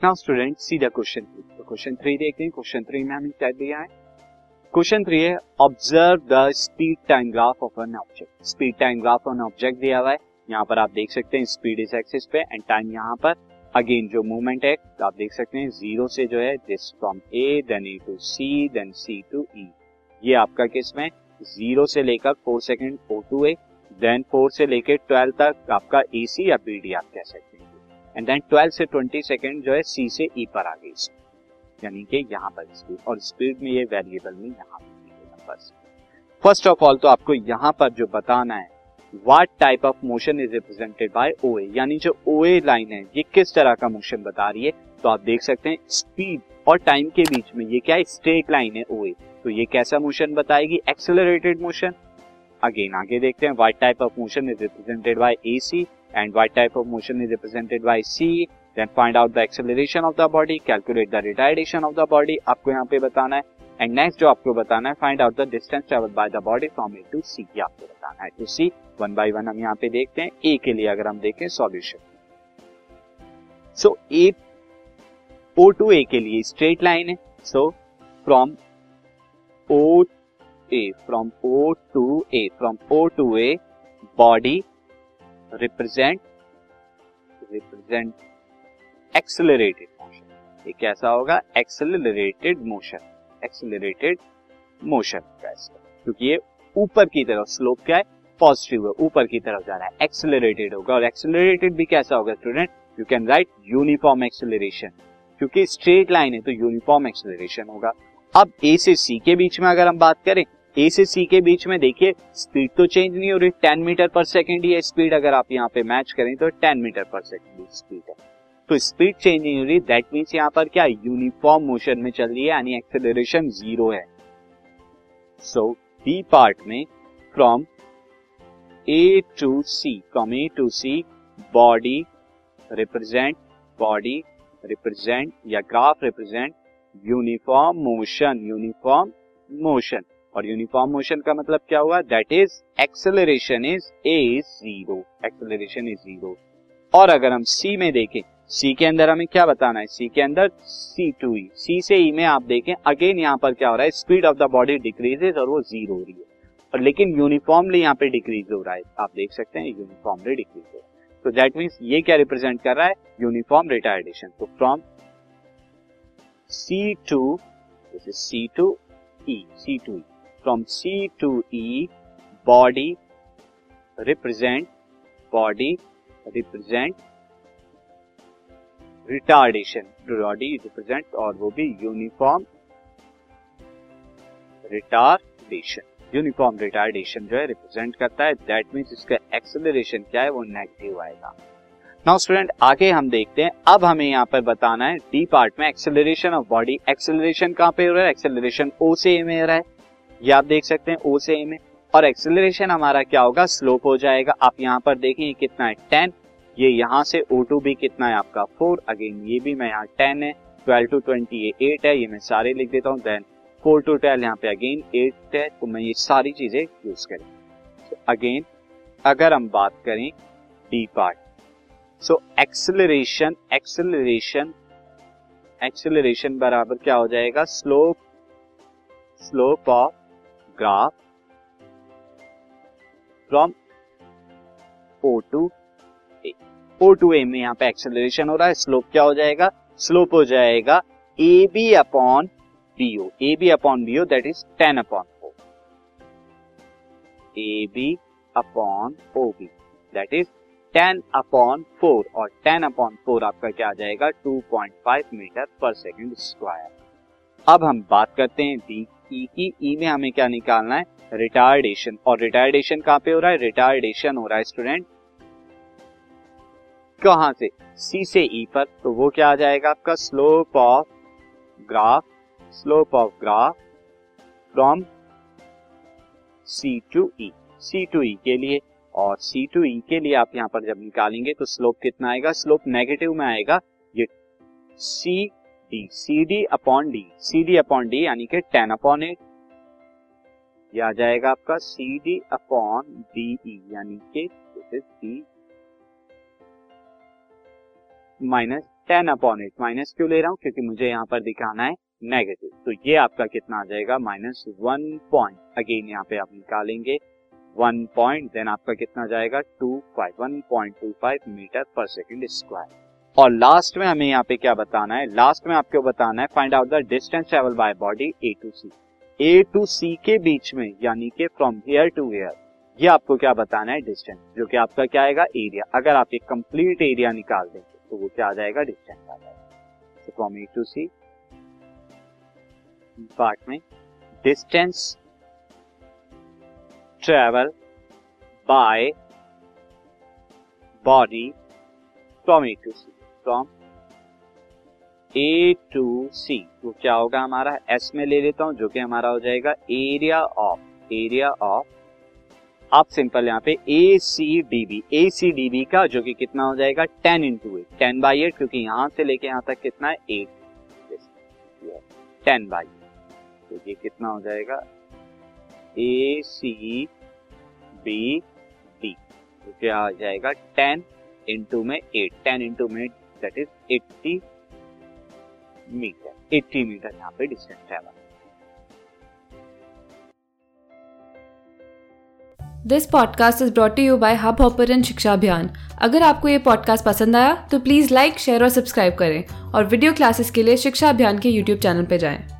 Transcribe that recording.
Now student सीधा question three question three देखते हैं। क्वेश्चन थ्री में हमें क्या दिया है। क्वेश्चन थ्री है observe the speed time graph of an object speed time graph on object दिया हुआ है। यहाँ पर आप देख सकते हैं स्पीड इस एक्सिस पे एंड टाइम यहाँ पर। अगेन जो मूवमेंट है तो आप देख सकते हैं ज़ीरो से जो है this from A then A to C then C to E ये आपका किसमें? ज़ीरो से लेकर four second O to A then four से लेकर ट्वेल्व तक आपका ए सी या बी डी आप कह सकते हैं। एंड देन ट्वेल्व से ट्वेंटी सेकेंड जो है सी से ई e पर आ गई यानी कि यहाँ पर स्पीड और स्पीड में ये वेरिएबल में यहाँ पर फ़र्स्ट ऑफ़ ऑल तो आपको यहाँ पर जो बताना है what type of motion is represented by O यानी जो ओ लाइन है, ये किस तरह का मोशन बता रही है? तो आप देख सकते हैं स्पीड और टाइम के बीच में ये क्या है स्ट्रेट लाइन है ओए तो ये कैसा मोशन बताएगी? एक्सेलरेटेड मोशन अगेन आगे देखते हैं what type of motion is represented by A C and what type of motion is represented by C then find out the acceleration of the body calculate the retardation of the body आपको यहाँ पे बताना है। And next जो आपको बताना है find out the distance travel by the body from A to C आपको बताना है। To C one by one हम यहाँ पे देखते हैं। ए के लिए अगर हम देखें solution so A O to ए के लिए स्ट्रेट लाइन है। So from O A from O to A from O to A body represent represent accelerated motion ये कैसा होगा? एक्सेलरेटेड मोशन एक्सेलरेटेड मोशन क्योंकि ये ऊपर की तरफ़ स्लोप क्या है? पॉजिटिव है। ऊपर की तरफ़ जा रहा है। एक्सेलरेटेड होगा। और एक्सेलरेटेड भी कैसा होगा student you can write uniform acceleration क्योंकि स्ट्रेट लाइन है तो यूनिफॉर्म एक्सेलरेशन होगा। अब ए से सी के बीच में अगर हम बात करें ए से सी के बीच में देखिए स्पीड तो चेंज नहीं हो रही टेन मीटर पर सेकेंड ही स्पीड अगर आप यहाँ पे मैच करें तो ten metre per second speed है। तो स्पीड चेंज नहीं हो रही दैट मीन्स यहाँ पर क्या यूनिफॉर्म मोशन में चल रही है, यानी एक्सेलरेशन ज़ीरो है। सो बी पार्ट में from A to C from A to C body represent body represent या graph represent uniform motion uniform motion और यूनिफॉर्म मोशन का मतलब क्या हुआ? That is acceleration is a is zero acceleration is zero और अगर हम सी में देखें सी के अंदर हमें क्या बताना है? सी के अंदर सी टू ई सी से ई e में आप देखें अगेन यहाँ पर क्या हो रहा है? Speed of the body decreases और वो ज़ीरो हो रही है। और लेकिन यूनिफॉर्मली यहाँ पे डिक्रीज हो रहा है। आप देख सकते हैं यूनिफॉर्मली डिक्रीज हो रहा है। तो दैट मीन्स ये क्या रिप्रेजेंट कर रहा है? यूनिफॉर्म रिटायर्डेशन तो from C to C to E C to E from C to E body represent body represent retardation body represent और वो भी यूनिफॉर्म रिटार्डेशन यूनिफॉर्म रिटार्डेशन जो है रिप्रेजेंट करता है. दैट मीन्स इसका एक्सेलरेशन क्या है? वो नेगेटिव आएगा. नाउ स्टूडेंट आगे हम देखते हैं. अब हमें यहाँ पर बताना है डी पार्ट में एक्सेलरेशन ऑफ़ बॉडी एक्सेलरेशन कहाँ पे हो रहा है? एक्सेलरेशन ओ से ए में हो रहा है. ये आप देख सकते हैं ओ से ए में। और एक्सेलरेशन हमारा क्या होगा? स्लोप हो जाएगा। आप यहाँ पर देखें ये कितना है? टेन ये यहाँ से ओ टू भी कितना है आपका? फोर अगेन ये भी मैं यहाँ टेन है। ट्वेल्व टू ट्वेंटी ये एट है। ये मैं सारे लिख देता हूँ। देन फोर टू ट्वेल्व यहाँ पे अगेन एट है। तो मैं ये सारी चीज़ें यूज़ करें। तो अगेन अगर हम बात करें D part so acceleration acceleration acceleration बराबर क्या हो जाएगा? Slope slope of graph from O to A O to A में यहाँ पे एक्सेलरेशन हो रहा है स्लोप क्या हो जाएगा? स्लोप हो जाएगा A B upon B O A B upon B O that is ten upon four A B upon O B that is ten upon four और टेन अपॉन फोर आपका क्या आ जाएगा? Two point five metre per second square अब हम बात करते हैं डी ई की ई में हमें क्या निकालना है? रिटायर्डेशन और रिटायर्डेशन कहाँ पे हो रहा है? रिटायर्डेशन हो रहा है स्टूडेंट कहाँ से? सी से ई पर। तो वो क्या आ जाएगा आपका? Slope of graph slope of graph from C to E C to E के लिए। और सी टू ई के लिए आप यहाँ पर जब निकालेंगे तो स्लोप कितना आएगा? स्लोप नेगेटिव में आएगा। ये C D C D upon D C D upon D यानी कि टेन अपॉन एट यह आ जाएगा आपका C D upon D E यानी कि D minus ten upon eight minus क्यों ले रहा हूँ? क्योंकि मुझे यहाँ पर दिखाना है नेगेटिव तो ये आपका कितना आ जाएगा? माइनस वन पॉइंट अगेन यहाँ पे आप निकालेंगे वन पॉइंट देन आपका कितना जाएगा? Two five one point two five metre per second square और लास्ट में हमें यहाँ पे क्या बताना है? लास्ट में आपको बताना है find out the distance travel by body A to C A to C के बीच में, यानी कि फ्रॉम हेयर टू हेयर ये आपको क्या बताना है डिस्टेंस जो कि आपका क्या आएगा? एरिया अगर आप एक कंप्लीट एरिया निकाल देंगे तो वो क्या आ जाएगा? डिस्टेंस आ जाएगा. तो from A to C part में distance travel by body from A to C from A to C वो क्या होगा हमारा? एस में ले लेता हूँ, जो कि हमारा हो जाएगा एरिया ऑफ़ एरिया ऑफ़ आप सिंपल यहाँ पे A C D B A C D B का, जो कि कितना हो जाएगा? Ten into eight ten by eight क्योंकि यहाँ से लेके यहाँ तक कितना है? एट टेन बाई तो ये कितना हो जाएगा? ए सी बी डी तो क्या हो जाएगा? टेन इंटू में एट टेन इंटू में that is eighty metre eighty metre यहाँ पे distance travel this podcast is brought you by Hubhopper शिक्षा अभियान अगर आपको ये पॉडकास्ट पसंद आया तो प्लीज़ लाइक शेयर और सब्सक्राइब करें और वीडियो क्लासेस के लिए शिक्षा अभियान के यूट्यूब चैनल पर जाएँ।